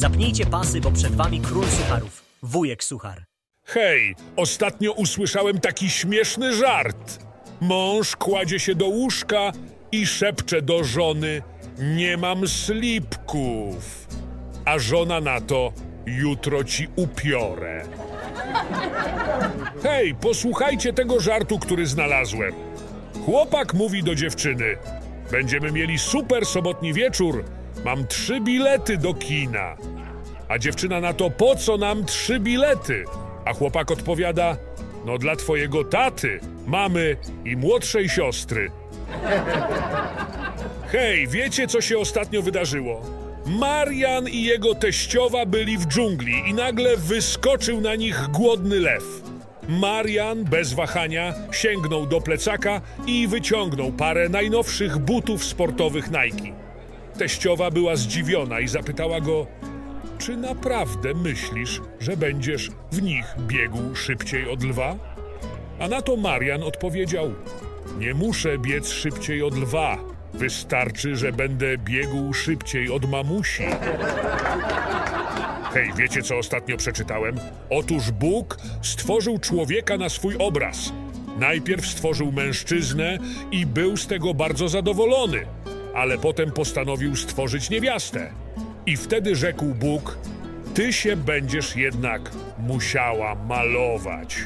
Zapnijcie pasy, bo przed wami król sucharów, wujek suchar. Hej, ostatnio usłyszałem taki śmieszny żart. Mąż kładzie się do łóżka i szepcze do żony: Nie mam slipków. A żona na to: Jutro ci upiorę. Hej, posłuchajcie tego żartu, który znalazłem. Chłopak mówi do dziewczyny: Będziemy mieli super sobotni wieczór. Mam trzy bilety do kina. A dziewczyna na to: Po co nam trzy bilety? A chłopak odpowiada: No dla twojego taty, mamy i młodszej siostry. Hej, wiecie co się ostatnio wydarzyło? Marian i jego teściowa byli w dżungli i nagle wyskoczył na nich głodny lew. Marian bez wahania sięgnął do plecaka i wyciągnął parę najnowszych butów sportowych Nike. Teściowa była zdziwiona i zapytała go: Czy naprawdę myślisz, że będziesz w nich biegł szybciej od lwa? A na to Marian odpowiedział: Nie muszę biec szybciej od lwa. Wystarczy, że będę biegł szybciej od mamusi. Hej, wiecie co ostatnio przeczytałem? Otóż Bóg stworzył człowieka na swój obraz. Najpierw stworzył mężczyznę i był z tego bardzo zadowolony, ale potem postanowił stworzyć niewiastę. I wtedy rzekł Bóg: Ty się będziesz jednak musiała malować.